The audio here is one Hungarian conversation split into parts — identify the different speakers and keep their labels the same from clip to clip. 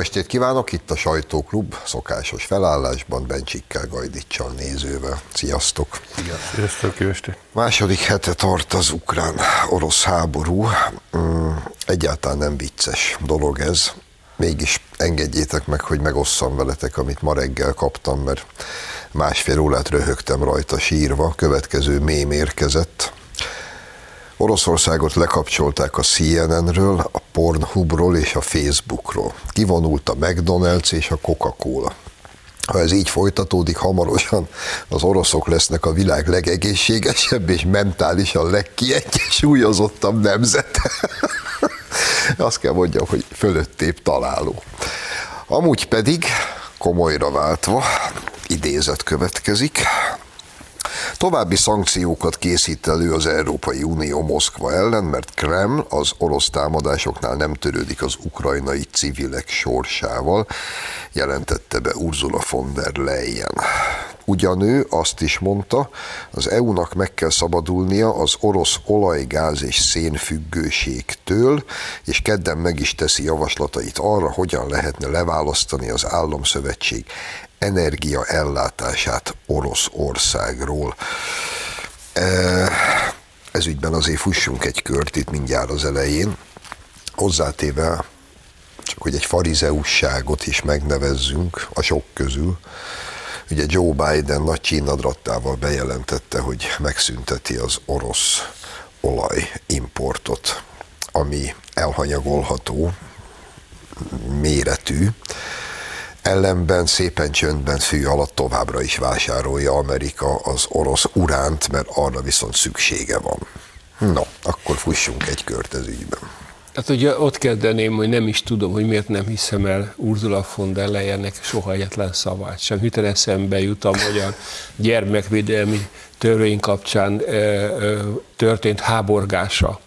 Speaker 1: estét kívánok, itt a Sajtóklub, szokásos felállásban, Bencsikkel, Gajdicsal nézővel. Sziasztok!
Speaker 2: Igen. Sziasztok, jó estét!
Speaker 1: Második hete tart az ukrán-orosz háború. Mm, egyáltalán nem vicces dolog ez. Mégis engedjétek meg, hogy megosszam veletek, amit ma reggel kaptam, mert másfél órát röhögtem rajta sírva. Következő mém érkezett Oroszországot lekapcsolták a CNN-ről, a Pornhubról és a Facebookról. Kivonult a McDonald's és a Coca-Cola. Ha ez így folytatódik, hamarosan az oroszok lesznek a világ legegészségesebb és mentálisan legkiegyensúlyozottabb nemzete. Azt kell mondjam, hogy fölöttép találó. Amúgy pedig, komolyra váltva, idézet következik. További szankciókat készít elő az Európai Unió Moszkva ellen, mert Kreml az orosz támadásoknál nem törődik az ukrajnai civilek sorsával, jelentette be Ursula von der Leyen. Ugyanő azt is mondta, az EU-nak meg kell szabadulnia az orosz olaj, gáz és szénfüggőségtől, és kedden meg is teszi javaslatait arra, hogyan lehetne leválasztani az államszövetség energia ellátását Oroszországról. E, ez ügyben azért fussunk egy kört itt mindjárt az elején, hozzátéve csak hogy egy farizeusságot is megnevezzünk a sok közül. Ugye Joe Biden nagy csínadrattával bejelentette, hogy megszünteti az orosz olajimportot, ami elhanyagolható méretű, ellenben szépen csöndben fű alatt továbbra is vásárolja Amerika az orosz uránt, mert arra viszont szüksége van. No, akkor fussunk egy kört ez ügyben.
Speaker 3: Hát ugye ott kezdeném, hogy nem is tudom, hogy miért nem hiszem el Ursula von der Leyennek soha egyetlen szavát sem. Hüten eszembe jut a magyar gyermekvédelmi törvény kapcsán e, e, történt háborgása.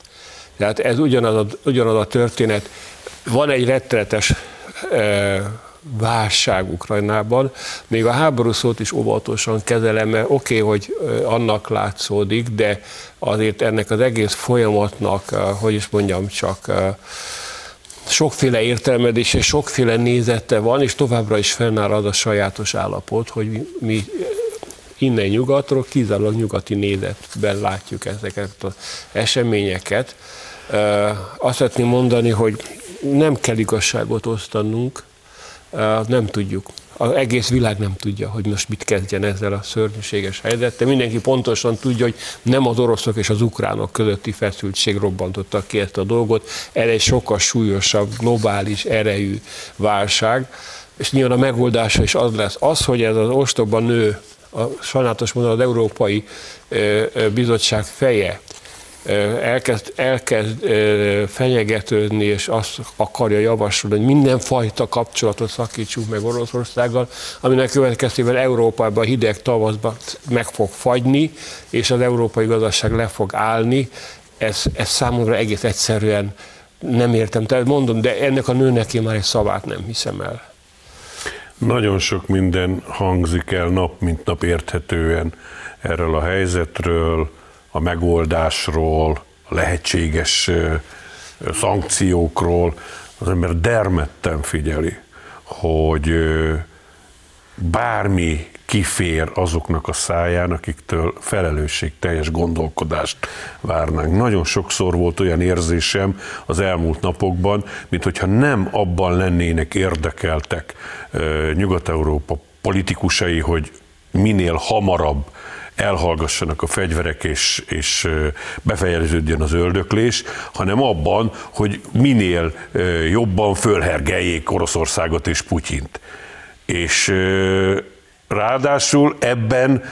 Speaker 3: Tehát ez ugyanaz a, ugyanaz a történet. Van egy rettenetes válság Ukrajnában. Még a háború szót is óvatosan kezelem, mert oké, okay, hogy annak látszódik, de azért ennek az egész folyamatnak, hogy is mondjam, csak sokféle értelmezés és sokféle nézete van, és továbbra is fennáll az a sajátos állapot, hogy mi innen nyugatról, kizárólag nyugati nézetben látjuk ezeket az eseményeket. Azt szeretném mondani, hogy nem kell igazságot osztanunk, nem tudjuk. Az egész világ nem tudja, hogy most mit kezdjen ezzel a szörnyűséges helyzettel. Mindenki pontosan tudja, hogy nem az oroszok és az ukránok közötti feszültség robbantotta ki ezt a dolgot. Ez egy sokkal súlyosabb, globális erejű válság, és nyilván a megoldása is az lesz. Az, hogy ez az ostoba nő, a sajnálatos módon az Európai Bizottság feje, elkezd, elkezd fenyegetődni, és azt akarja javasolni, hogy mindenfajta kapcsolatot szakítsunk meg Oroszországgal, aminek következtében Európában hideg tavaszban meg fog fagyni, és az európai gazdaság le fog állni. Ez, ez számomra egész egyszerűen nem értem. Tehát mondom, de ennek a nőnek én már egy szavát nem hiszem el.
Speaker 2: Nagyon sok minden hangzik el nap mint nap érthetően erről a helyzetről, a megoldásról, a lehetséges szankciókról, az ember dermedten figyeli, hogy bármi kifér azoknak a száján, akiktől felelősségteljes gondolkodást várnánk. Nagyon sokszor volt olyan érzésem az elmúlt napokban, mint hogyha nem abban lennének érdekeltek Nyugat-Európa politikusai, hogy minél hamarabb elhallgassanak a fegyverek és, és befejeződjön az öldöklés, hanem abban, hogy minél jobban fölhergeljék Oroszországot és Putyint. És ráadásul ebben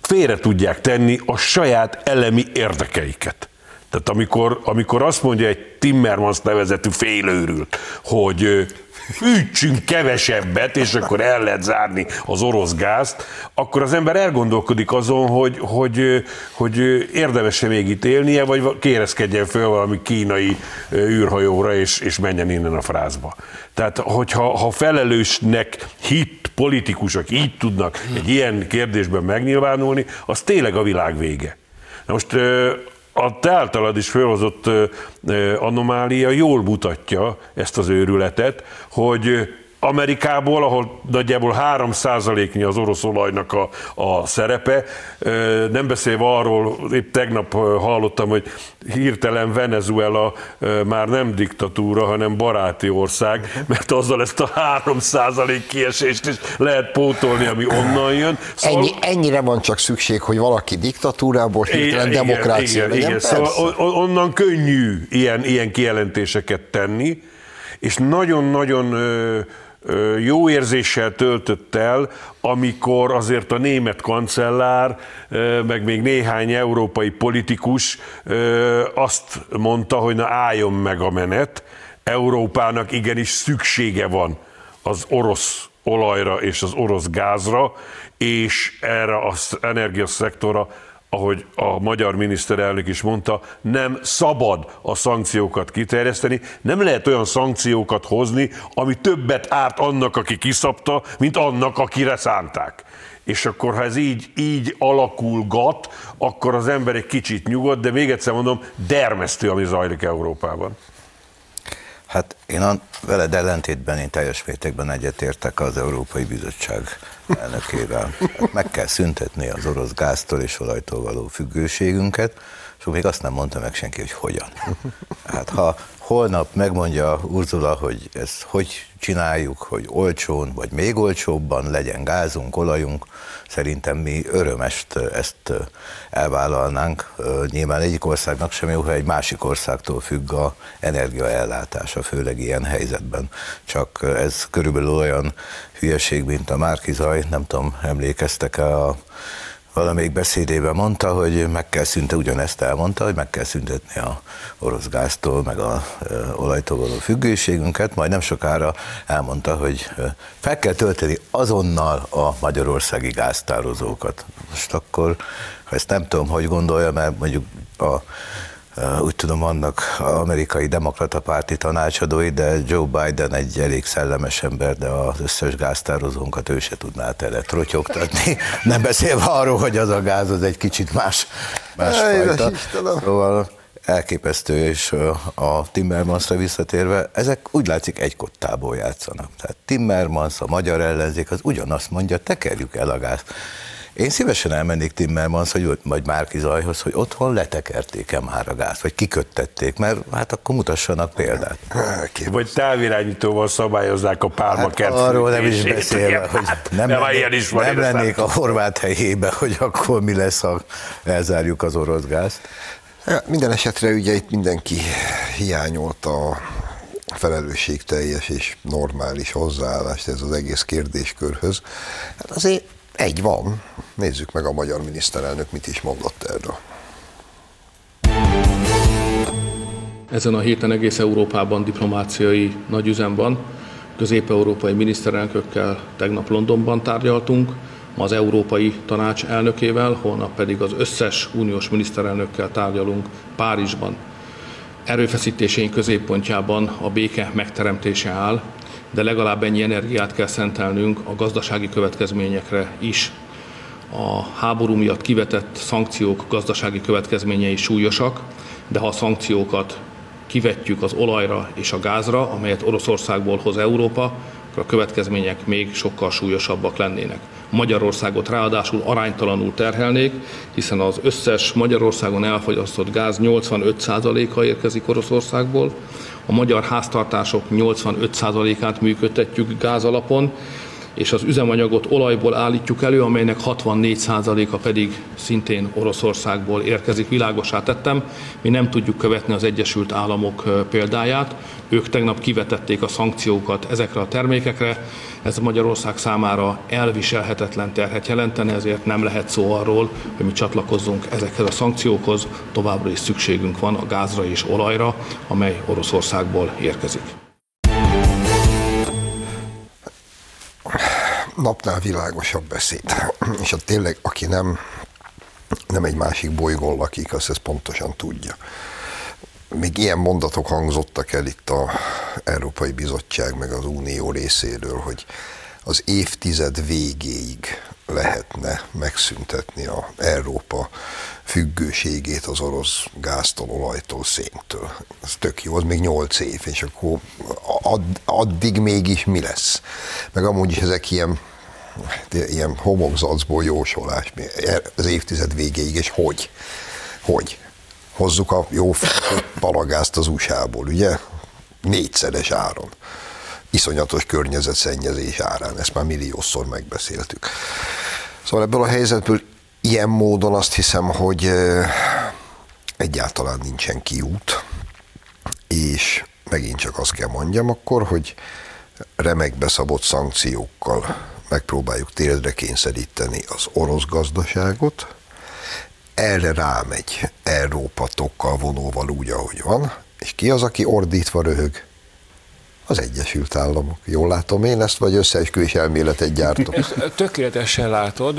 Speaker 2: félre tudják tenni a saját elemi érdekeiket. Tehát amikor, amikor azt mondja egy Timmermans nevezetű félőrült, hogy fűtsünk kevesebbet, és akkor el lehet zárni az orosz gázt, akkor az ember elgondolkodik azon, hogy, hogy, hogy érdemes-e még itt élnie, vagy kérezkedjen föl valami kínai űrhajóra, és, és menjen innen a frázba. Tehát, hogyha ha felelősnek hit politikusok így tudnak egy ilyen kérdésben megnyilvánulni, az tényleg a világ vége. Na most a te általad is felhozott anomália jól mutatja ezt az őrületet, hogy Amerikából, ahol nagyjából 3 nyi az orosz olajnak a, a szerepe, nem beszélve arról, épp tegnap hallottam, hogy hirtelen Venezuela már nem diktatúra, hanem baráti ország, mert azzal ezt a 3 kiesést is lehet pótolni, ami onnan jön.
Speaker 1: Szóval... Ennyi, ennyire van csak szükség, hogy valaki diktatúrából hirtelen igen, demokrácia igen. Igen.
Speaker 2: Szóval onnan könnyű ilyen, ilyen kijelentéseket tenni, és nagyon-nagyon jó érzéssel töltött el, amikor azért a német kancellár, meg még néhány európai politikus azt mondta, hogy na álljon meg a menet, Európának igenis szüksége van az orosz olajra és az orosz gázra, és erre az energiaszektorra ahogy a magyar miniszterelnök is mondta, nem szabad a szankciókat kiterjeszteni, nem lehet olyan szankciókat hozni, ami többet árt annak, aki kiszabta, mint annak, akire szánták. És akkor, ha ez így, így alakulgat, akkor az ember egy kicsit nyugodt, de még egyszer mondom, dermesztő, ami zajlik Európában.
Speaker 4: Hát én a, veled ellentétben én teljes mértékben egyetértek az Európai Bizottság elnökével. Hát meg kell szüntetni az orosz gáztól és olajtól való függőségünket, és még azt nem mondta meg senki, hogy hogyan. Hát ha holnap megmondja Urzula, hogy ezt hogy csináljuk, hogy olcsón, vagy még olcsóbban legyen gázunk, olajunk, szerintem mi örömest ezt elvállalnánk. Nyilván egyik országnak sem jó, ha egy másik országtól függ a energiaellátása, főleg ilyen helyzetben. Csak ez körülbelül olyan hülyeség, mint a Márkizaj, nem tudom, emlékeztek-e a valamelyik beszédében mondta, hogy meg kell szüntetni, ugyanezt elmondta, hogy meg kell szüntetni a orosz gáztól, meg a olajtól való függőségünket, majd nem sokára elmondta, hogy fel kell tölteni azonnal a magyarországi gáztározókat. Most akkor, ha ezt nem tudom, hogy gondolja, mert mondjuk a úgy tudom, vannak amerikai demokrata párti tanácsadói, de Joe Biden egy elég szellemes ember, de az összes gáztározónkat ő se tudná teletrotyogtatni. Nem beszélve arról, hogy az a gáz az egy kicsit más, más fajta. Szóval elképesztő, és a Timmermansra visszatérve, ezek úgy látszik egy kottából játszanak. Tehát Timmermans, a magyar ellenzék, az ugyanazt mondja, tekerjük el a gázt. Én szívesen elmennék Timmermans, hogy, vagy Márki Zajhoz, hogy otthon letekerték-e már a gáz, vagy kiköttették, mert hát akkor mutassanak példát.
Speaker 2: Vagy távirányítóval szabályozzák a pálma hát
Speaker 4: Arról nem is beszélve, hogy hát, nem, nem, lennék, is van, nem lennék a horvát helyébe, hogy akkor mi lesz, ha elzárjuk az orosz gázt.
Speaker 1: Ja, minden esetre ugye itt mindenki hiányolta a felelősségteljes és normális hozzáállást ez az egész kérdéskörhöz. Hát azért egy van. Nézzük meg a magyar miniszterelnök mit is mondott erről.
Speaker 5: Ezen a héten egész Európában diplomáciai nagyüzem van. Közép-európai miniszterelnökökkel tegnap Londonban tárgyaltunk, ma az Európai Tanács elnökével, holnap pedig az összes uniós miniszterelnökkel tárgyalunk Párizsban. Erőfeszítéseink középpontjában a béke megteremtése áll, de legalább ennyi energiát kell szentelnünk a gazdasági következményekre is. A háború miatt kivetett szankciók gazdasági következményei súlyosak, de ha a szankciókat kivetjük az olajra és a gázra, amelyet Oroszországból hoz Európa, akkor a következmények még sokkal súlyosabbak lennének. Magyarországot ráadásul aránytalanul terhelnék, hiszen az összes Magyarországon elfogyasztott gáz 85%-a érkezik Oroszországból, a magyar háztartások 85%-át működtetjük gáz alapon, és az üzemanyagot olajból állítjuk elő, amelynek 64%-a pedig szintén Oroszországból érkezik. Világosá tettem, mi nem tudjuk követni az Egyesült Államok példáját. Ők tegnap kivetették a szankciókat ezekre a termékekre. Ez Magyarország számára elviselhetetlen terhet jelentene, ezért nem lehet szó arról, hogy mi csatlakozzunk ezekhez a szankciókhoz. Továbbra is szükségünk van a gázra és olajra, amely Oroszországból érkezik.
Speaker 1: Napnál világosabb beszéd. És hát tényleg, aki nem, nem egy másik bolygón lakik, az ezt pontosan tudja. Még ilyen mondatok hangzottak el itt a Európai Bizottság meg az Unió részéről, hogy az évtized végéig lehetne megszüntetni a Európa függőségét az orosz gáztól, olajtól, széntől. Ez tök jó, az még nyolc év, és akkor add, addig mégis mi lesz? Meg amúgy is ezek ilyen ilyen homokzacból jósolás az évtized végéig, és hogy? Hogy? Hozzuk a jó palagázt az USA-ból, ugye? Négyszeres áron. Iszonyatos környezetszennyezés árán, ezt már milliószor megbeszéltük. Szóval ebből a helyzetből ilyen módon azt hiszem, hogy egyáltalán nincsen kiút, és megint csak azt kell mondjam akkor, hogy remekbe szabott szankciókkal megpróbáljuk térdre kényszeríteni az orosz gazdaságot, erre rámegy Európa tokkal vonóval úgy, ahogy van, és ki az, aki ordítva röhög? Az Egyesült Államok. Jól látom én ezt, vagy összeesküvés elméletet gyártok? Ezt
Speaker 3: tökéletesen látod.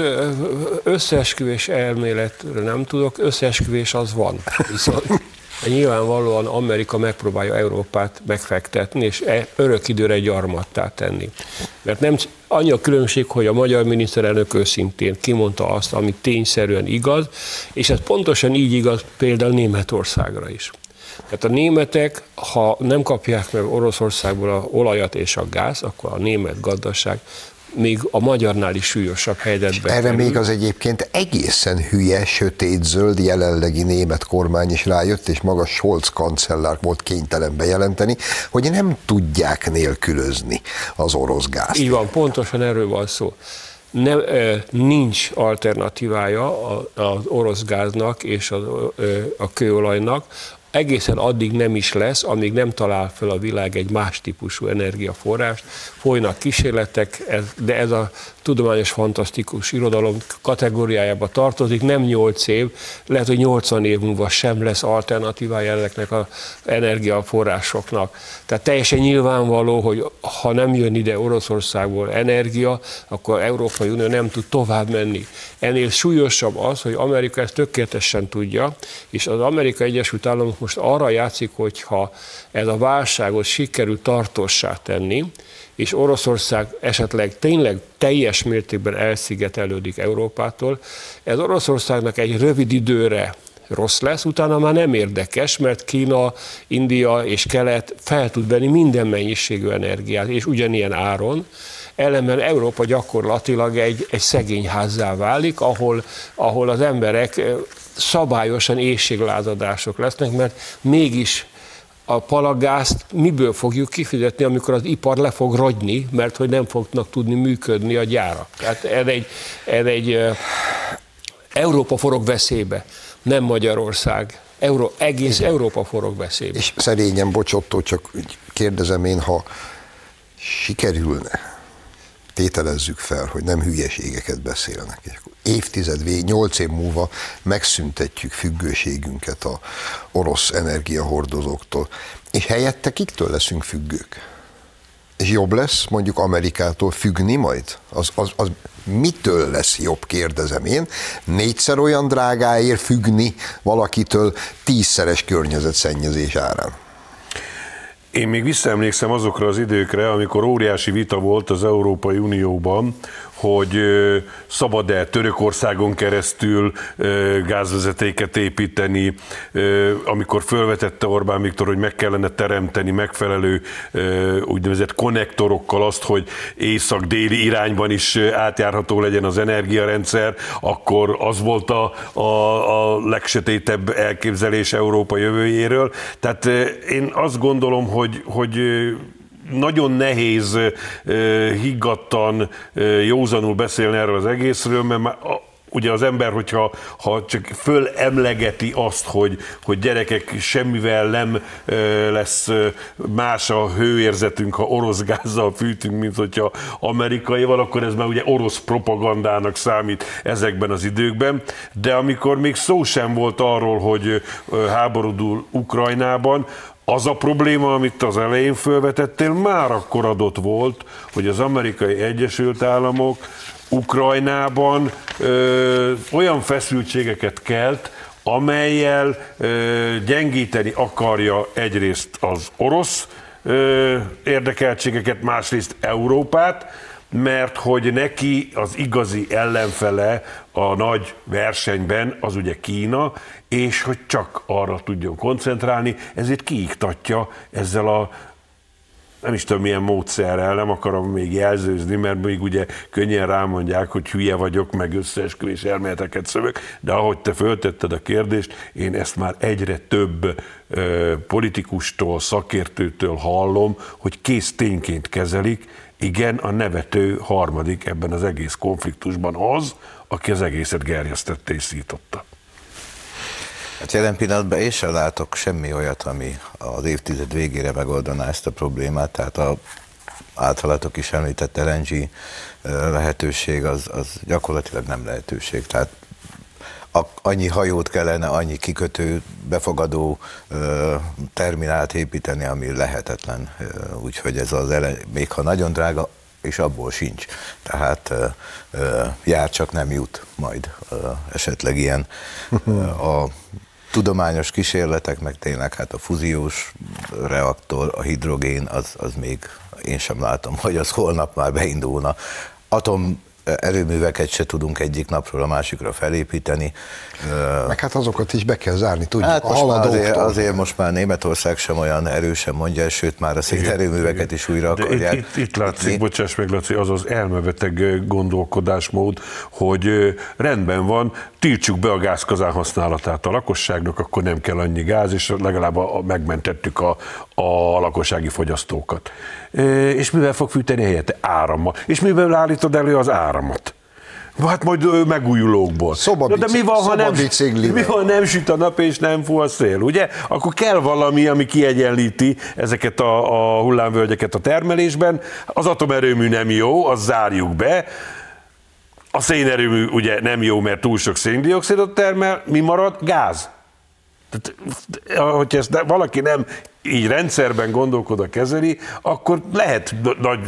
Speaker 3: Összeesküvés elméletre nem tudok, összeesküvés az van. Viszont nyilvánvalóan Amerika megpróbálja Európát megfektetni, és e örök időre gyarmattá tenni. Mert nem annyi a különbség, hogy a magyar miniszterelnök őszintén kimondta azt, ami tényszerűen igaz, és ez pontosan így igaz például Németországra is. Tehát a németek, ha nem kapják meg Oroszországból a olajat és a gáz, akkor a német gazdaság még a magyarnál is súlyosabb helyzetben.
Speaker 1: Erre kerül. még az egyébként egészen hülye, sötét-zöld jelenlegi német kormány is rájött, és maga Scholz kancellár volt kénytelen bejelenteni, hogy nem tudják nélkülözni az orosz gázt.
Speaker 3: Így van, pontosan erről van szó. Nem, nincs alternatívája az orosz gáznak és a, a kőolajnak egészen addig nem is lesz, amíg nem talál fel a világ egy más típusú energiaforrást. Folynak kísérletek, de ez a tudományos fantasztikus irodalom kategóriájába tartozik, nem 8 év, lehet, hogy 80 év múlva sem lesz alternatívája ezeknek az energiaforrásoknak. Tehát teljesen nyilvánvaló, hogy ha nem jön ide Oroszországból energia, akkor Európai Unió nem tud tovább menni. Ennél súlyosabb az, hogy Amerika ezt tökéletesen tudja, és az Amerika Egyesült Államok most arra játszik, hogyha ez a válságot sikerül tartossá tenni, és Oroszország esetleg tényleg teljes mértékben elszigetelődik Európától, ez Oroszországnak egy rövid időre rossz lesz, utána már nem érdekes, mert Kína, India és Kelet fel tud venni minden mennyiségű energiát, és ugyanilyen áron, ellenben Európa gyakorlatilag egy, egy szegényházzá válik, ahol, ahol az emberek szabályosan éjséglázadások lesznek, mert mégis a palagázt miből fogjuk kifizetni, amikor az ipar le fog rogyni, mert hogy nem fognak tudni működni a gyárak. Tehát ez egy, ez egy Európa forog veszélybe, nem Magyarország. Euró, egész Európa forog veszélybe.
Speaker 1: És szerényen, bocsottó, csak kérdezem én, ha sikerülne tételezzük fel, hogy nem hülyeségeket beszélnek. És akkor évtized vég, nyolc év múlva megszüntetjük függőségünket a orosz energiahordozóktól, és helyette kiktől leszünk függők? És jobb lesz mondjuk Amerikától függni majd? Az, az, az mitől lesz jobb, kérdezem én, négyszer olyan drágáért függni valakitől tízszeres környezetszennyezés árán?
Speaker 2: Én még visszaemlékszem azokra az időkre, amikor óriási vita volt az Európai Unióban, hogy szabad-e Törökországon keresztül gázvezetéket építeni, amikor felvetette Orbán Viktor, hogy meg kellene teremteni megfelelő úgynevezett konnektorokkal azt, hogy észak-déli irányban is átjárható legyen az energiarendszer, akkor az volt a, a, a legsötétebb elképzelés Európa jövőjéről. Tehát én azt gondolom, hogy, hogy nagyon nehéz higgadtan, józanul beszélni erről az egészről, mert már ugye az ember, hogyha ha csak fölemlegeti azt, hogy, hogy gyerekek semmivel nem lesz más a hőérzetünk, ha orosz gázzal fűtünk, mint hogyha amerikaival, akkor ez már ugye orosz propagandának számít ezekben az időkben. De amikor még szó sem volt arról, hogy háborúdul Ukrajnában, az a probléma, amit az elején felvetettél, már akkor adott volt, hogy az amerikai Egyesült Államok Ukrajnában ö, olyan feszültségeket kelt, amelyel ö, gyengíteni akarja egyrészt az orosz ö, érdekeltségeket, másrészt Európát, mert hogy neki az igazi ellenfele a nagy versenyben az ugye Kína, és hogy csak arra tudjon koncentrálni, ezért kiiktatja ezzel a nem is tudom milyen módszerrel, nem akarom még jelzőzni, mert még ugye könnyen rámondják, hogy hülye vagyok, meg összeesküvés elméleteket szövök, de ahogy te föltetted a kérdést, én ezt már egyre több ö, politikustól, szakértőtől hallom, hogy kész tényként kezelik, igen, a nevető harmadik ebben az egész konfliktusban az, aki az egészet gerjesztette és szította.
Speaker 4: Hát jelen pillanatban én sem látok semmi olyat, ami az évtized végére megoldaná ezt a problémát, tehát a általatok is említett LNG lehetőség, az, az gyakorlatilag nem lehetőség. Tehát a, annyi hajót kellene, annyi kikötő, befogadó ö, terminált építeni, ami lehetetlen. Úgyhogy ez az, ele, még ha nagyon drága, és abból sincs. Tehát ö, ö, jár csak nem jut majd ö, esetleg ilyen ö, a tudományos kísérletek, meg tényleg hát a fúziós reaktor, a hidrogén, az, az még én sem látom, hogy az holnap már beindulna. Atom erőműveket se tudunk egyik napról a másikra felépíteni.
Speaker 1: Meg hát azokat is be kell zárni, tudjuk.
Speaker 4: Hát most már azért, azért most már Németország sem olyan erősen mondja, sőt már a szélerőműveket is újra
Speaker 2: De
Speaker 4: akarják.
Speaker 2: Itt, itt, itt látszik, bocsáss meg, Laci, az az elmebeteg gondolkodásmód, hogy rendben van, tiltsuk be a gázkazán használatát a lakosságnak, akkor nem kell annyi gáz, és legalább a, a, megmentettük a, a lakossági fogyasztókat. És mivel fog fűteni helyette? Árammal. És mivel állítod elő az áramot? Hát majd megújulókból.
Speaker 1: Szobadic,
Speaker 2: de mi van, ha nem, mi van, nem süt a nap és nem fú a szél, ugye? Akkor kell valami, ami kiegyenlíti ezeket a, a hullámvölgyeket a termelésben. Az atomerőmű nem jó, azt zárjuk be. A szénerőmű ugye nem jó, mert túl sok széndiokszidot termel. Mi marad? Gáz. Tehát, hogyha ezt valaki nem így rendszerben gondolkod a kezeli, akkor lehet nagy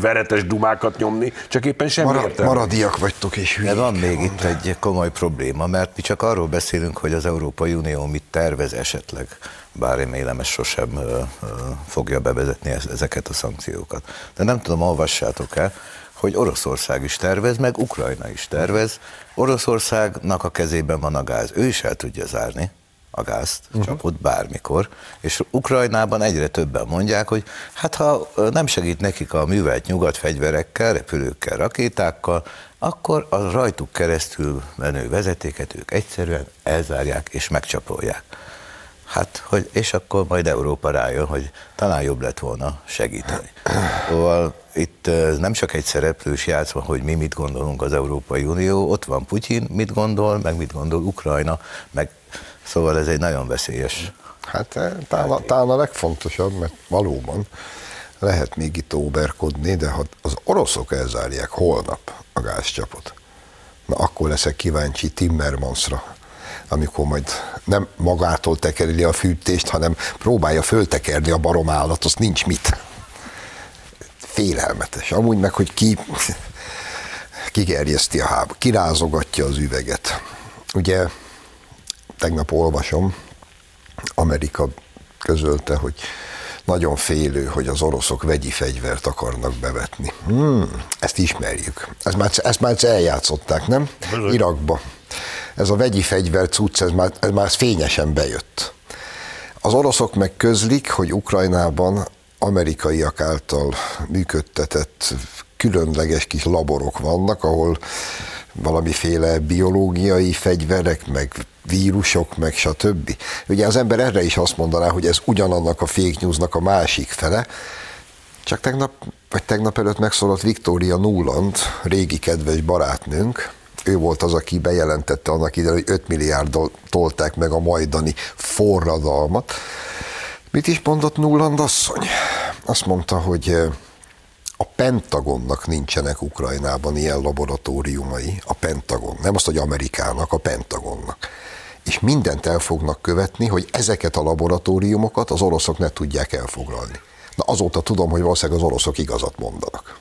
Speaker 2: veretes dumákat nyomni, csak éppen sem
Speaker 1: Marad,
Speaker 2: értelme.
Speaker 1: Maradiak vagytok és hülyék.
Speaker 4: De van még itt egy komoly probléma, mert mi csak arról beszélünk, hogy az Európai Unió mit tervez esetleg, bár remélem ez sosem ö, ö, fogja bevezetni ezeket a szankciókat. De nem tudom, olvassátok el, hogy Oroszország is tervez, meg Ukrajna is tervez. Oroszországnak a kezében van a gáz, ő is el tudja zárni a gázt, uh-huh. csapott bármikor, és Ukrajnában egyre többen mondják, hogy hát ha nem segít nekik a művelt nyugat fegyverekkel, repülőkkel, rakétákkal, akkor a rajtuk keresztül menő vezetéket ők egyszerűen elzárják és megcsapolják. Hát, hogy, és akkor majd Európa rájön, hogy talán jobb lett volna segíteni. Szóval itt nem csak egy szereplős játszma, hogy mi mit gondolunk az Európai Unió, ott van Putyin, mit gondol, meg mit gondol Ukrajna, meg Szóval ez egy nagyon veszélyes.
Speaker 1: Hát eh, talán, talán a legfontosabb, mert valóban lehet még itt óberkodni, de ha az oroszok elzárják holnap a gázcsapot, na akkor leszek kíváncsi Timmermansra, amikor majd nem magától tekeri a fűtést, hanem próbálja föltekerni a baromállat, az nincs mit. Félelmetes. Amúgy meg, hogy ki kigerjeszti a hába, kirázogatja az üveget. Ugye tegnap olvasom, Amerika közölte, hogy nagyon félő, hogy az oroszok vegyi fegyvert akarnak bevetni. Hmm, ezt ismerjük. Ezt már, ezt már eljátszották, nem? Irakba. Ez a vegyi fegyver cucc, ez már, ez már fényesen bejött. Az oroszok meg közlik, hogy Ukrajnában amerikaiak által működtetett különleges kis laborok vannak, ahol valamiféle biológiai fegyverek, meg vírusok, meg stb. Ugye az ember erre is azt mondaná, hogy ez ugyanannak a fake newsnak a másik fele, csak tegnap, vagy tegnap előtt megszólalt Victoria Nuland, régi kedves barátnőnk, ő volt az, aki bejelentette annak ide, hogy 5 milliárddal tolták meg a majdani forradalmat. Mit is mondott Nuland asszony? Azt mondta, hogy a Pentagonnak nincsenek Ukrajnában ilyen laboratóriumai, a Pentagon, nem azt, hogy Amerikának, a Pentagonnak. És mindent el fognak követni, hogy ezeket a laboratóriumokat az oroszok ne tudják elfoglalni. Na azóta tudom, hogy valószínűleg az oroszok igazat mondanak.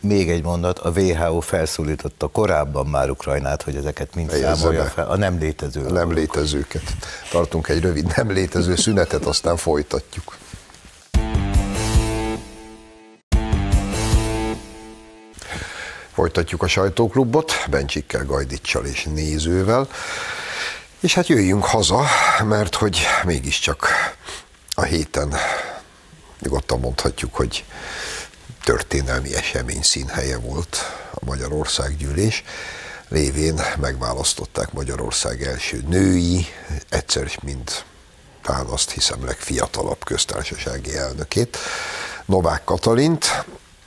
Speaker 4: Még egy mondat, a WHO felszólította korábban már Ukrajnát, hogy ezeket mind számolja fel, a nem létező.
Speaker 1: A nem létezőket. Tartunk egy rövid nem létező szünetet, aztán folytatjuk. Folytatjuk a sajtóklubot, Bencsikkel, Gajdicsal és nézővel. És hát jöjjünk haza, mert hogy mégiscsak a héten nyugodtan mondhatjuk, hogy történelmi esemény színhelye volt a Magyarország gyűlés. Lévén megválasztották Magyarország első női, egyszer mint talán azt hiszem legfiatalabb köztársasági elnökét, Novák Katalint.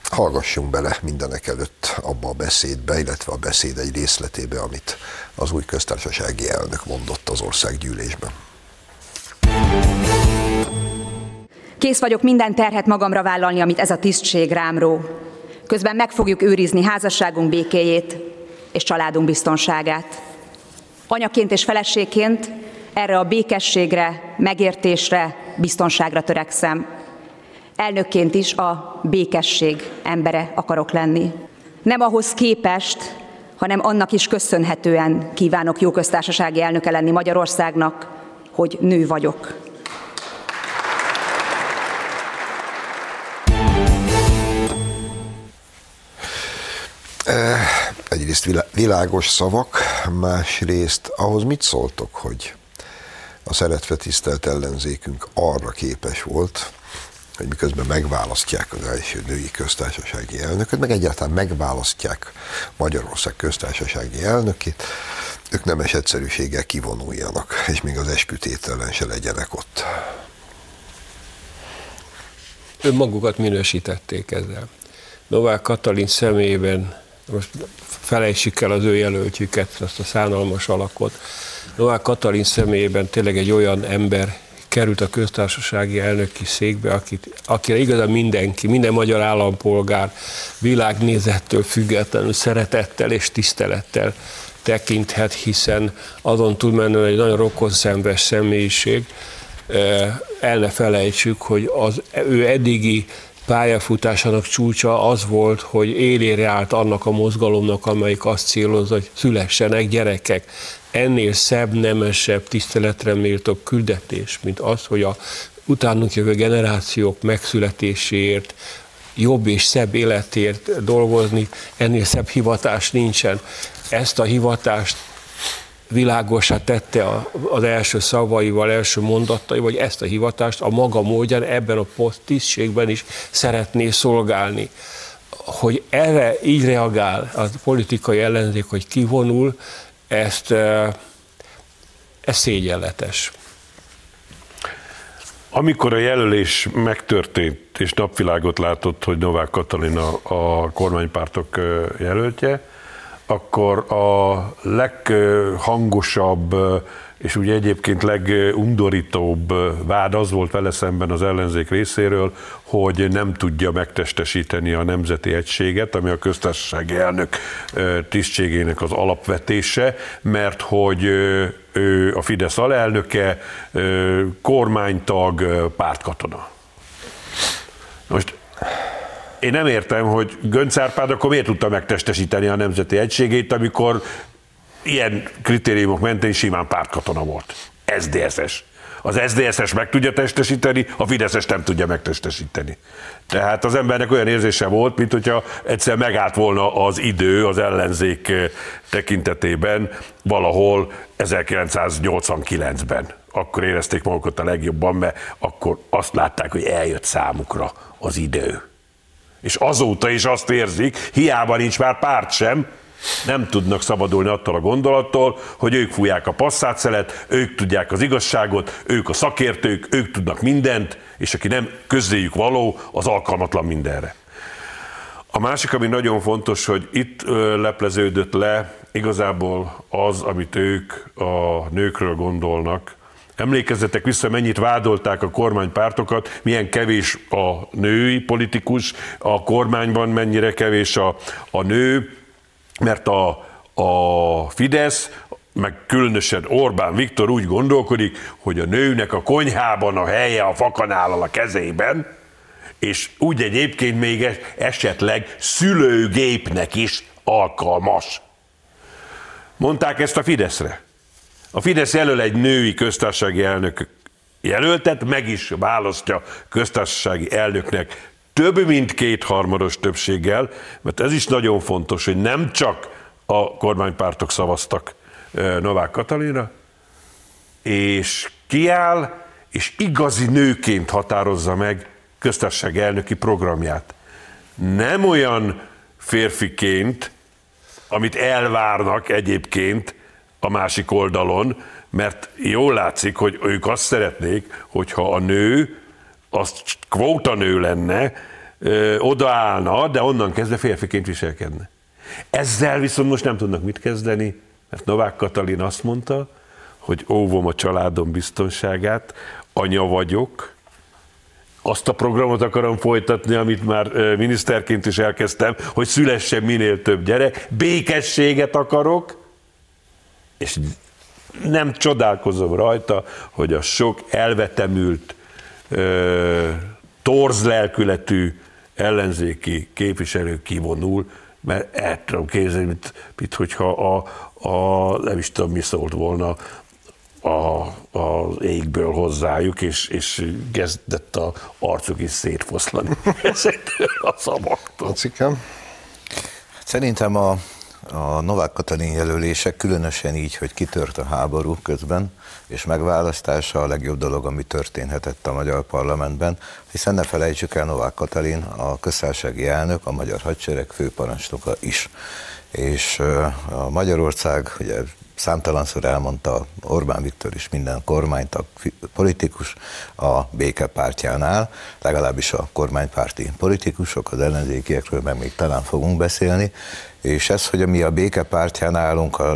Speaker 1: Hallgassunk bele mindenek előtt abba a beszédbe, illetve a beszéd egy részletébe, amit az új köztársasági elnök mondott az országgyűlésben.
Speaker 6: Kész vagyok minden terhet magamra vállalni, amit ez a tisztség rám ró. Közben meg fogjuk őrizni házasságunk békéjét és családunk biztonságát. Anyaként és feleségként erre a békességre, megértésre, biztonságra törekszem. Elnökként is a békesség embere akarok lenni. Nem ahhoz képest, hanem annak is köszönhetően kívánok jó köztársasági elnöke lenni Magyarországnak, hogy nő vagyok.
Speaker 1: Egyrészt világos szavak, másrészt ahhoz mit szóltok, hogy a szeretve tisztelt ellenzékünk arra képes volt, hogy miközben megválasztják az első női köztársasági elnököt, meg egyáltalán megválasztják Magyarország köztársasági elnökét, ők nemes egyszerűséggel kivonuljanak, és még az eskütételen se legyenek ott.
Speaker 3: Önmagukat minősítették ezzel. Novák Katalin személyében, most felejtsük el az ő jelöltjüket, azt a szánalmas alakot, Novák Katalin személyében tényleg egy olyan ember került a köztársasági elnöki székbe, akit, akire igazán mindenki, minden magyar állampolgár világnézettől függetlenül szeretettel és tisztelettel tekinthet, hiszen azon túlmenően egy nagyon rokonszenves személyiség, el ne felejtsük, hogy az ő eddigi pályafutásának csúcsa az volt, hogy élére állt annak a mozgalomnak, amelyik azt célozza, hogy szülessenek gyerekek ennél szebb, nemesebb, tiszteletre méltóbb küldetés, mint az, hogy a utánunk jövő generációk megszületéséért, jobb és szebb életért dolgozni, ennél szebb hivatás nincsen. Ezt a hivatást világosá tette az első szavaival, első mondatai, vagy ezt a hivatást a maga módján ebben a posztisztségben is szeretné szolgálni. Hogy erre így reagál a politikai ellenzék, hogy kivonul, ezt, ez szégyenletes.
Speaker 2: Amikor a jelölés megtörtént, és napvilágot látott, hogy Novák Katalina a kormánypártok jelöltje, akkor a leghangosabb és ugye egyébként legundorítóbb vád az volt vele szemben az ellenzék részéről, hogy nem tudja megtestesíteni a nemzeti egységet, ami a köztársasági elnök tisztségének az alapvetése, mert hogy ő a Fidesz alelnöke, kormánytag, pártkatona. Most én nem értem, hogy Gönc Árpád akkor miért tudta megtestesíteni a nemzeti egységét, amikor ilyen kritériumok mentén simán pártkatona volt. SDSS. Az SDSS meg tudja testesíteni, a Fideszes nem tudja megtestesíteni. Tehát az embernek olyan érzése volt, mint hogyha egyszer megállt volna az idő az ellenzék eh, tekintetében valahol 1989-ben. Akkor érezték magukat a legjobban, mert akkor azt látták, hogy eljött számukra az idő. És azóta is azt érzik, hiába nincs már párt sem, nem tudnak szabadulni attól a gondolattól, hogy ők fújják a passzát ők tudják az igazságot, ők a szakértők, ők tudnak mindent, és aki nem közéjük való, az alkalmatlan mindenre. A másik, ami nagyon fontos, hogy itt lepleződött le igazából az, amit ők a nőkről gondolnak. Emlékezzetek vissza, mennyit vádolták a kormánypártokat, milyen kevés a női politikus a kormányban, mennyire kevés a, a nő, mert a, a Fidesz, meg különösen Orbán Viktor úgy gondolkodik, hogy a nőnek a konyhában a helye a fakanállal a kezében, és úgy egyébként még esetleg szülőgépnek is alkalmas. Mondták ezt a Fideszre. A Fidesz jelöl egy női köztársasági elnök jelöltet, meg is választja köztársasági elnöknek több mint kétharmados többséggel, mert ez is nagyon fontos, hogy nem csak a kormánypártok szavaztak Novák Katalinra, és kiáll, és igazi nőként határozza meg köztársaság elnöki programját. Nem olyan férfiként, amit elvárnak egyébként a másik oldalon, mert jól látszik, hogy ők azt szeretnék, hogyha a nő, az kvóta nő lenne, ö, odaállna, de onnan kezdve férfiként viselkedne. Ezzel viszont most nem tudnak mit kezdeni, mert Novák Katalin azt mondta, hogy óvom a családom biztonságát, anya vagyok, azt a programot akarom folytatni, amit már miniszterként is elkezdtem, hogy szülessen minél több gyerek, békességet akarok, és nem csodálkozom rajta, hogy a sok elvetemült, torz lelkületű ellenzéki képviselő kivonul, mert el tudom képzelni, mint, mint hogyha a, a, nem is tudom, mi szólt volna a, az égből hozzájuk, és, és kezdett a arcuk is szétfoszlani ezektől a szavaktól.
Speaker 4: Szerintem a, a Novák Katalin jelölése különösen így, hogy kitört a háború közben, és megválasztása a legjobb dolog, ami történhetett a magyar parlamentben, hiszen ne felejtsük el Novák Katalin, a köztársasági elnök, a magyar hadsereg főparancsnoka is. És a Magyarország ugye számtalanszor elmondta Orbán Viktor is minden kormánytag, politikus a békepártjánál, legalábbis a kormánypárti politikusok, az ellenzékiekről meg még talán fogunk beszélni, és ez, hogy mi a békepártján állunk, a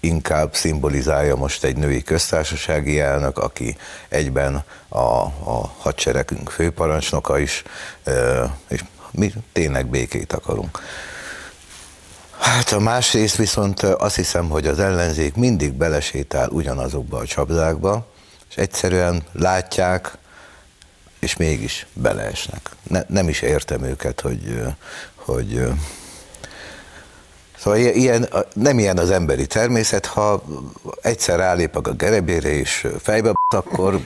Speaker 4: leginkább szimbolizálja most egy női köztársasági elnök, aki egyben a, a hadseregünk főparancsnoka is, és mi tényleg békét akarunk. Hát a másrészt viszont azt hiszem, hogy az ellenzék mindig belesétál ugyanazokba a csapdákba, és egyszerűen látják, és mégis beleesnek. Ne, nem is értem őket, hogy, hogy Szóval ilyen, nem ilyen az emberi természet, ha egyszer rálépek a gerebére és fejbe akkor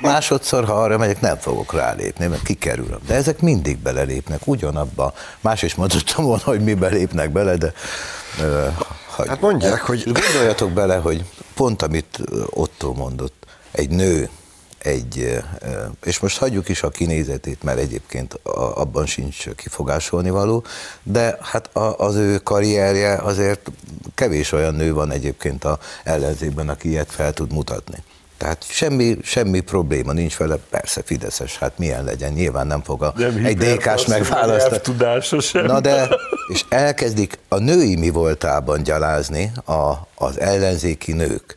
Speaker 4: másodszor, ha arra megyek, nem fogok rálépni, mert kikerülöm. De ezek mindig belelépnek ugyanabba. Más is mondottam volna, hogy mi belépnek bele, de
Speaker 1: hát mondják, hogy...
Speaker 4: Gondoljatok bele, hogy pont amit Otto mondott, egy nő egy, és most hagyjuk is a kinézetét, mert egyébként abban sincs kifogásolni való, de hát az ő karrierje azért kevés olyan nő van egyébként a ellenzékben, aki ilyet fel tud mutatni. Tehát semmi, semmi probléma nincs vele, persze Fideszes, hát milyen legyen, nyilván nem fog a, nem egy DK-s megválasztani. Na de, és elkezdik a női mi voltában gyalázni a, az ellenzéki nők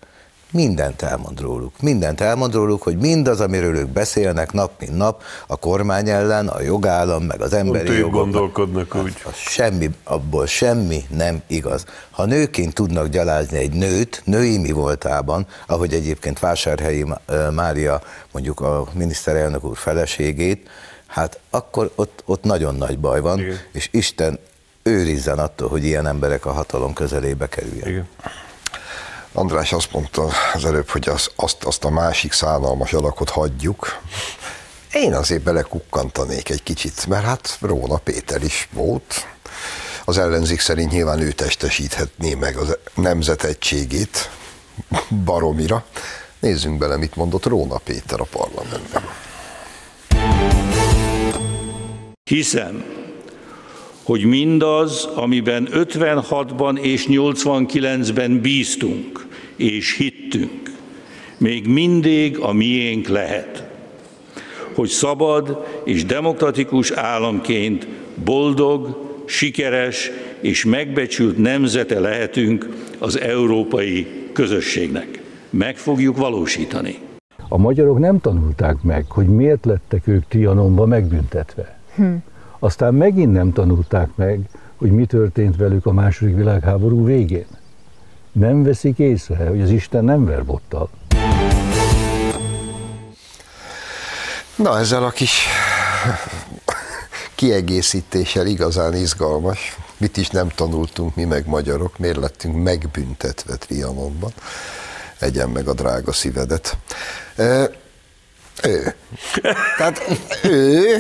Speaker 4: mindent elmond róluk. Mindent elmond róluk, hogy mindaz, amiről ők beszélnek nap, mint nap, a kormány ellen, a jogállam, meg az emberi Pont jogok.
Speaker 2: gondolkodnak úgy.
Speaker 4: Hát, semmi, abból semmi nem igaz. Ha nőként tudnak gyalázni egy nőt, női mi voltában, ahogy egyébként Vásárhelyi Mária, mondjuk a miniszterelnök úr feleségét, hát akkor ott, ott nagyon nagy baj van, Igen. és Isten őrizzen attól, hogy ilyen emberek a hatalom közelébe kerüljenek. Igen.
Speaker 1: András azt mondta az előbb, hogy az, azt, azt a másik szánalmas alakot hagyjuk. Én azért belekukkantanék egy kicsit, mert hát Róna Péter is volt. Az ellenzék szerint nyilván ő testesíthetné meg az nemzetegységét baromira. Nézzünk bele, mit mondott Róna Péter a parlamentben.
Speaker 7: Hiszem, hogy mindaz, amiben 56-ban és 89-ben bíztunk és hittünk, még mindig a miénk lehet. Hogy szabad és demokratikus államként boldog, sikeres és megbecsült nemzete lehetünk az európai közösségnek. Meg fogjuk valósítani.
Speaker 8: A magyarok nem tanulták meg, hogy miért lettek ők Trianonban megbüntetve. Hm. Aztán megint nem tanulták meg, hogy mi történt velük a második világháború végén. Nem veszik észre, hogy az Isten nem ver.
Speaker 1: Na, ezzel a kis kiegészítéssel igazán izgalmas. Mit is nem tanultunk mi meg magyarok, miért lettünk megbüntetve Trianonban. Egyen meg a drága szívedet. ő. Tehát ő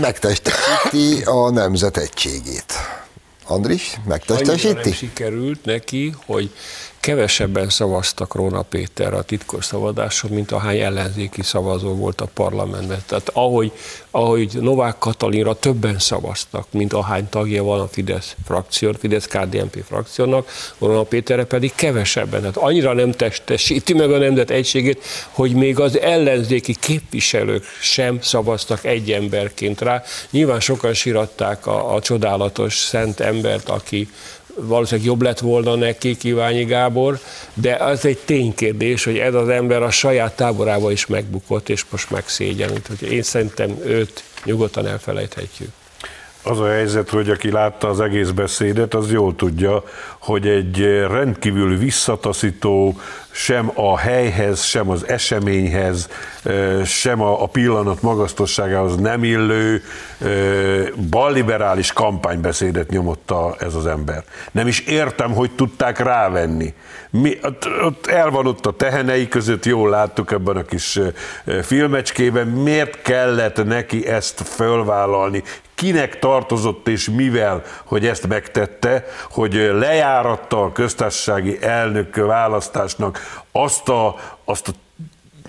Speaker 1: megtestesíti a nemzet egységét. Andris,
Speaker 3: Annyira nem
Speaker 1: megtestesíti?
Speaker 3: sikerült neki, hogy kevesebben szavaztak Róna Péter a titkos szavazáson, mint ahány ellenzéki szavazó volt a parlamentben. Tehát ahogy, ahogy Novák Katalinra többen szavaztak, mint ahány tagja van a Fidesz frakció, Fidesz KDNP frakciónak, Róna Péterre pedig kevesebben. Tehát annyira nem testesíti meg a nemzet egységét, hogy még az ellenzéki képviselők sem szavaztak egy emberként rá. Nyilván sokan síratták a, a csodálatos szent embert, aki valószínűleg jobb lett volna neki Kiványi Gábor, de az egy ténykérdés, hogy ez az ember a saját táborába is megbukott, és most megszégyen. Úgyhogy én szerintem őt nyugodtan elfelejthetjük.
Speaker 2: Az a helyzet, hogy aki látta az egész beszédet, az jól tudja, hogy egy rendkívül visszataszító, sem a helyhez, sem az eseményhez, sem a pillanat magasztosságához nem illő balliberális kampánybeszédet nyomott a, ez az ember. Nem is értem, hogy tudták rávenni. Mi, ott, ott el van ott a tehenei között, jól láttuk ebben a kis filmecskében, miért kellett neki ezt fölvállalni, kinek tartozott és mivel, hogy ezt megtette, hogy lejáratta a köztársasági elnök választásnak azt a, azt a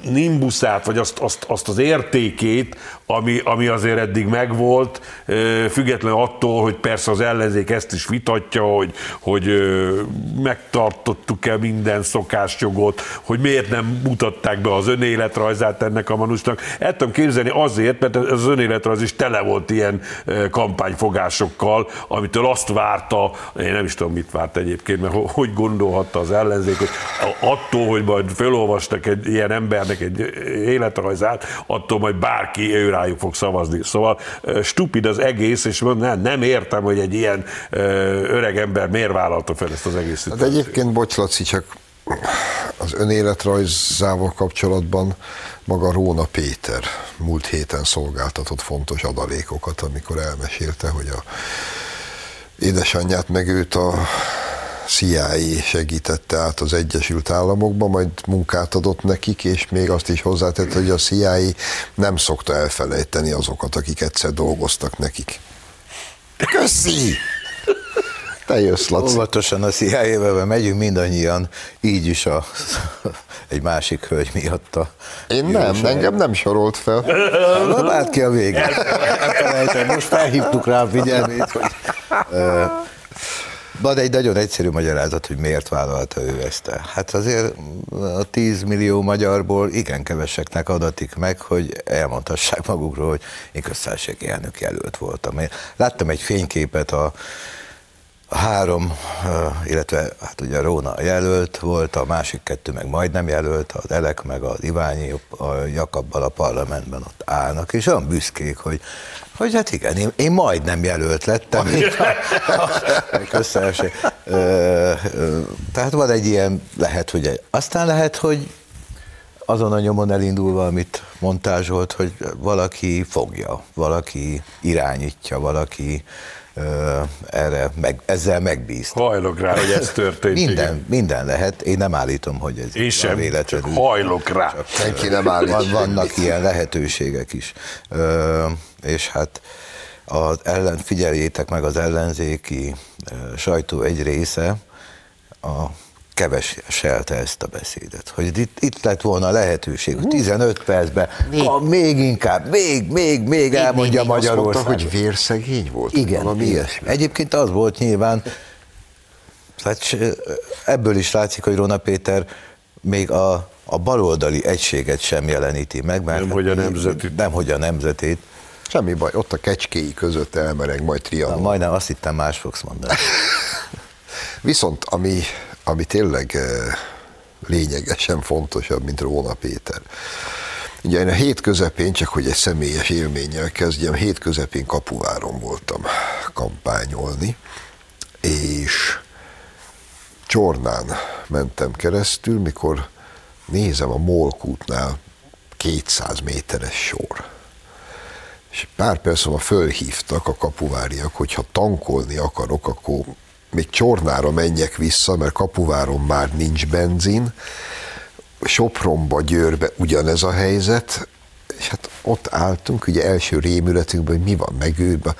Speaker 2: nimbuszát, vagy azt, azt, azt az értékét, ami, ami azért eddig megvolt, ö, függetlenül attól, hogy persze az ellenzék ezt is vitatja, hogy, hogy megtartottuk-e minden szokásjogot, hogy miért nem mutatták be az önéletrajzát ennek a manusnak. El tudom képzelni azért, mert az önéletrajz is tele volt ilyen kampányfogásokkal, amitől azt várta, én nem is tudom, mit várt egyébként, mert ho- hogy gondolhatta az ellenzék, hogy attól, hogy majd felolvastak egy ilyen embernek egy életrajzát, attól majd bárki ő rájuk fog szavazni. Szóval stupid az egész, és nem, nem értem, hogy egy ilyen öreg ember miért vállalta fel ezt az egész
Speaker 1: Hát egyébként, bocs Laci, csak az önéletrajzával kapcsolatban maga Róna Péter múlt héten szolgáltatott fontos adalékokat, amikor elmesélte, hogy a édesanyját meg őt a CIA segítette át az Egyesült Államokba, majd munkát adott nekik, és még azt is hozzátette, hogy a CIA nem szokta elfelejteni azokat, akik egyszer dolgoztak nekik. Köszi! Te jössz, Laci.
Speaker 4: Óvatosan a CIA-vel megyünk mindannyian, így is a, egy másik hölgy miatt a
Speaker 1: Én nem, engem nem sorolt fel.
Speaker 4: Na, vált ki a vége. Most felhívtuk rá a figyelmét, hogy van egy nagyon egyszerű magyarázat, hogy miért vállalta ő ezt. Hát azért a 10 millió magyarból igen keveseknek adatik meg, hogy elmondhassák magukról, hogy én köztársasági elnök jelölt voltam. Én láttam egy fényképet a három, illetve hát ugye Róna jelölt volt, a másik kettő meg majdnem jelölt, az Elek meg az Iványi a Jakabbal a parlamentben ott állnak, és olyan büszkék, hogy, hogy hát igen, én, én majdnem jelölt lettem, ö, Tehát van egy ilyen, lehet, hogy aztán lehet, hogy azon a nyomon elindulva, amit montázsolt, hogy valaki fogja, valaki irányítja, valaki ö, erre meg, ezzel megbízta.
Speaker 2: Hajlok rá, hogy ez történt.
Speaker 4: Minden,
Speaker 2: igen.
Speaker 4: minden lehet. Én nem állítom, hogy ez
Speaker 2: Én
Speaker 4: van
Speaker 2: sem, csak
Speaker 4: véletlenül.
Speaker 2: hajlok rá.
Speaker 1: Senki nem állít.
Speaker 4: Van, vannak ilyen lehetőségek is. Ö, és hát az ellen, figyeljétek meg az ellenzéki ö, sajtó egy része a keveselte ezt a beszédet. Hogy itt, itt lett volna a lehetőség, hogy 15 percben még, még inkább, még, még, még elmondja
Speaker 1: Azt mondta,
Speaker 4: Magyarország.
Speaker 1: hogy vérszegény volt?
Speaker 4: Igen,
Speaker 1: Valami ilyesmi.
Speaker 4: Egyébként az volt nyilván, hát s- ebből is látszik, hogy Róna Péter még a, a baloldali egységet sem jeleníti meg, mert
Speaker 2: Nem, hogy a nemzetét.
Speaker 4: Nem, hogy a nemzetét.
Speaker 1: Semmi baj, ott a kecskéi között elmereg majd
Speaker 4: Na,
Speaker 1: trianon.
Speaker 4: majdnem azt hittem más fogsz mondani.
Speaker 1: Viszont ami, ami tényleg eh, lényegesen fontosabb, mint Róna Péter. Ugye én a hét közepén, csak hogy egy személyes élménnyel kezdjem, hét közepén Kapuváron voltam kampányolni, és Csornán mentem keresztül, mikor nézem a Molkútnál 200 méteres sor. És pár perc múlva fölhívtak a kapuváriak, hogy ha tankolni akarok, akkor még Csornára menjek vissza, mert Kapuváron már nincs benzin, Sopronba, Győrbe ugyanez a helyzet, és hát ott álltunk, ugye első rémületünkben, hogy mi van megőrben,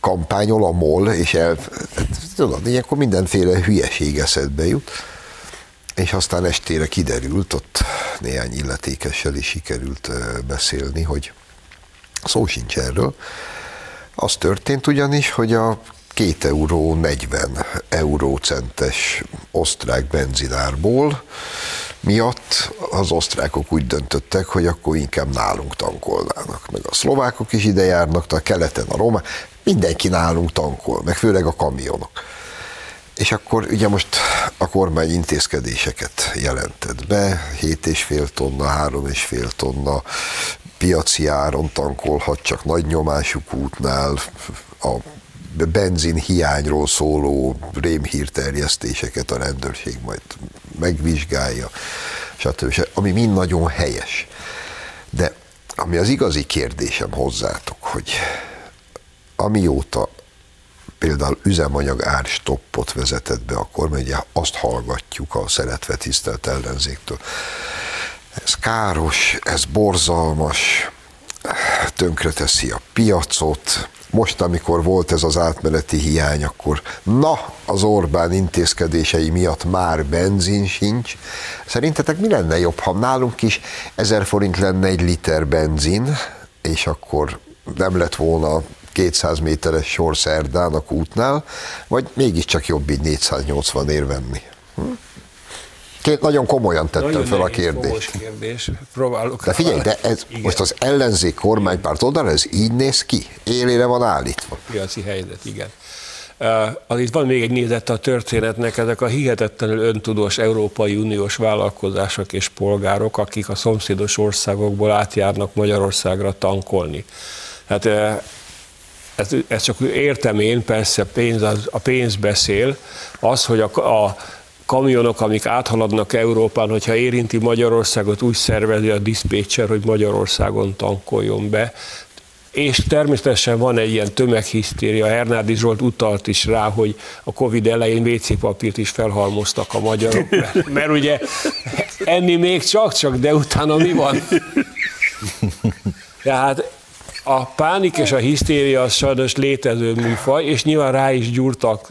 Speaker 1: kampányol a MOL, és el, hát, tudod, ilyenkor mindenféle hülyeség eszedbe jut. És aztán estére kiderült, ott néhány illetékessel is sikerült beszélni, hogy szó sincs erről. Az történt ugyanis, hogy a 2 euró 40 eurócentes osztrák benzinárból miatt az osztrákok úgy döntöttek, hogy akkor inkább nálunk tankolnának. Meg a szlovákok is ide járnak, a keleten a román, mindenki nálunk tankol, meg főleg a kamionok. És akkor ugye most a kormány intézkedéseket jelentett be, 7,5 tonna, 3,5 tonna piaci áron tankolhat csak nagy nyomású útnál, a benzin hiányról szóló rémhírterjesztéseket a rendőrség majd megvizsgálja, stb. Ami mind nagyon helyes. De ami az igazi kérdésem hozzátok, hogy amióta például üzemanyag árstoppot vezetett be a kormány, ugye azt hallgatjuk a szeretve tisztelt ellenzéktől. Ez káros, ez borzalmas, tönkreteszi a piacot, most, amikor volt ez az átmeneti hiány, akkor na, az Orbán intézkedései miatt már benzin sincs. Szerintetek mi lenne jobb, ha nálunk is 1000 forint lenne egy liter benzin, és akkor nem lett volna 200 méteres sor szerdán a kútnál, vagy mégiscsak jobb így 480 ér venni? Hm? Két nagyon komolyan tettem nagyon fel a kérdést.
Speaker 3: kérdés. Próbálok.
Speaker 1: De figyelj, de ez igen. most az ellenzék kormánypárt oldalra, ez így néz ki? Élére van állítva.
Speaker 3: Piaci helyzet, igen. Uh, az itt van még egy nézet a történetnek, ezek a hihetetlenül öntudós Európai Uniós vállalkozások és polgárok, akik a szomszédos országokból átjárnak Magyarországra tankolni. Hát uh, ezt, ezt csak értem én, persze pénz, az, a pénz beszél, az, hogy a, a kamionok, amik áthaladnak Európán, hogyha érinti Magyarországot, úgy szervezi a diszpécser, hogy Magyarországon tankoljon be. És természetesen van egy ilyen tömeghisztéria. Hernádi Zsolt utalt is rá, hogy a Covid elején WC papírt is felhalmoztak a magyarok, mert, mert ugye enni még csak-csak, de utána mi van? Tehát a pánik és a hisztéria az sajnos létező műfaj, és nyilván rá is gyúrtak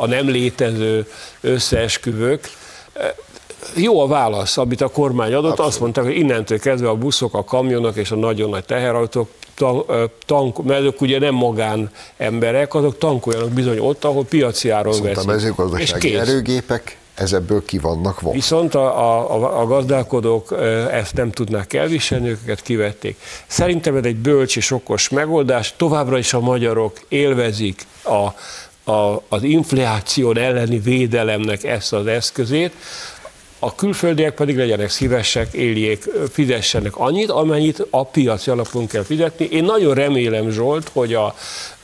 Speaker 3: a nem létező összeesküvők. Jó a válasz, amit a kormány adott, Abszolút. azt mondták, hogy innentől kezdve a buszok, a kamionok és a nagyon nagy teherautók tank, mert azok ugye nem magán emberek, azok tankoljanak bizony ott, ahol piaci áron veszik.
Speaker 1: A mezőgazdasági erőgépek ezebből ki vannak vonva.
Speaker 3: Viszont a, a, a gazdálkodók ezt nem tudnák elviselni, őket kivették. Szerintem ez egy bölcs és okos megoldás. Továbbra is a magyarok élvezik a, a, az infláció elleni védelemnek ezt az eszközét, a külföldiek pedig legyenek szívesek, éljék, fizessenek annyit, amennyit a piaci alapon kell fizetni. Én nagyon remélem, Zsolt, hogy a,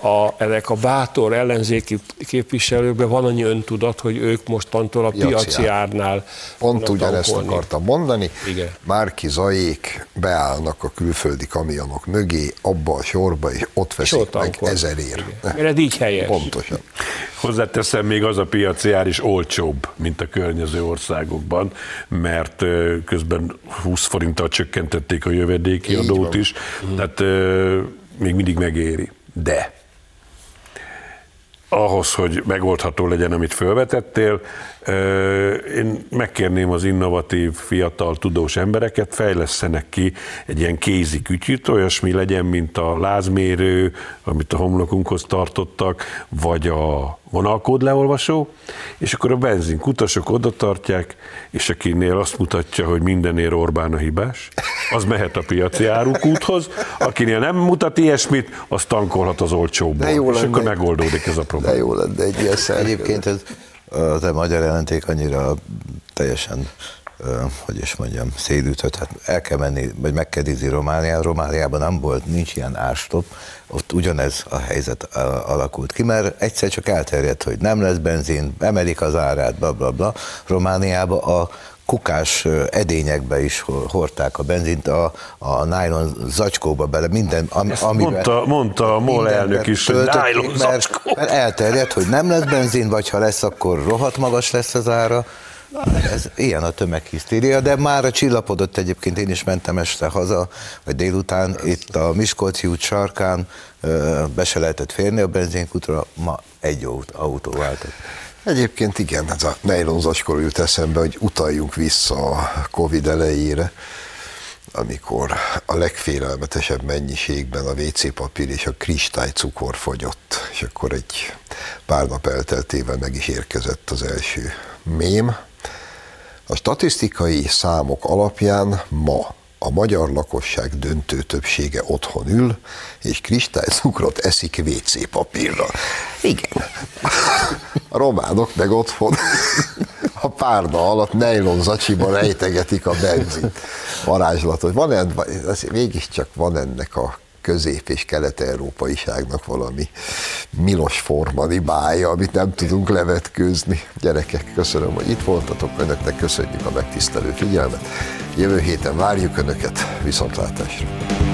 Speaker 3: a, ezek a bátor ellenzéki képviselőkben van annyi öntudat, hogy ők mostantól a piaci, árnál
Speaker 1: Pont ugyanezt akartam mondani. Igen. Márki Zajék beállnak a külföldi kamionok mögé, abba a sorba, és ott veszik és ott meg ezerért.
Speaker 3: Mert ez így helyes.
Speaker 1: Pontosan.
Speaker 2: Hozzáteszem, még az a piaci ár is olcsóbb, mint a környező országokban, mert közben 20 forinttal csökkentették a jövedéki adót is, tehát még mindig megéri. De ahhoz, hogy megoldható legyen, amit felvetettél, én megkérném az innovatív, fiatal, tudós embereket, fejlesztenek ki egy ilyen kézi kütyűt, olyasmi legyen, mint a lázmérő, amit a homlokunkhoz tartottak, vagy a vonalkód leolvasó, és akkor a benzin kutasok oda tartják, és akinél azt mutatja, hogy mindenért Orbán a hibás, az mehet a piaci árukúthoz, akinél nem mutat ilyesmit, az tankolhat az olcsóban, és akkor megoldódik ez a probléma.
Speaker 1: De jó lenne egy ilyen
Speaker 4: Egyébként ez az a magyar jelenték annyira teljesen hogy is mondjam, szédültött, hát el kell menni, vagy meg kell nézni Romániában, Romániában nem volt, nincs ilyen árstop, ott ugyanez a helyzet alakult ki, mert egyszer csak elterjedt, hogy nem lesz benzin, emelik az árát, bla bla bla. Romániában a kukás edényekbe is hordták a benzint, a, a nylon zacskóba bele, minden,
Speaker 2: am, amiben... Mondta, mondta a MOL elnök is, hogy nylon
Speaker 4: mert, mert elterjedt, hogy nem lesz benzin, vagy ha lesz, akkor rohadt magas lesz az ára, Ez ilyen a tömeghisztéria, de már a csillapodott egyébként, én is mentem este haza, vagy délután, itt a Miskolci út sarkán, be se lehetett férni a benzinkutra, ma egy autó váltott.
Speaker 1: Egyébként igen, ez a nejlonzacskor jut eszembe, hogy utaljunk vissza a Covid elejére, amikor a legfélelmetesebb mennyiségben a WC papír és a kristálycukor fogyott, és akkor egy pár nap elteltével meg is érkezett az első mém. A statisztikai számok alapján ma a magyar lakosság döntő többsége otthon ül, és kristálycukrot eszik WC papírra. Igen. A románok meg otthon a párna alatt nejlon zacsiban rejtegetik a benzint varázslatot. Van ennek, mégiscsak van ennek a közép- és kelet-európaiságnak valami Milos formani bája, amit nem tudunk levetkőzni. Gyerekek, köszönöm, hogy itt voltatok, önöknek köszönjük a megtisztelő figyelmet. Jövő héten várjuk Önöket, viszontlátásra!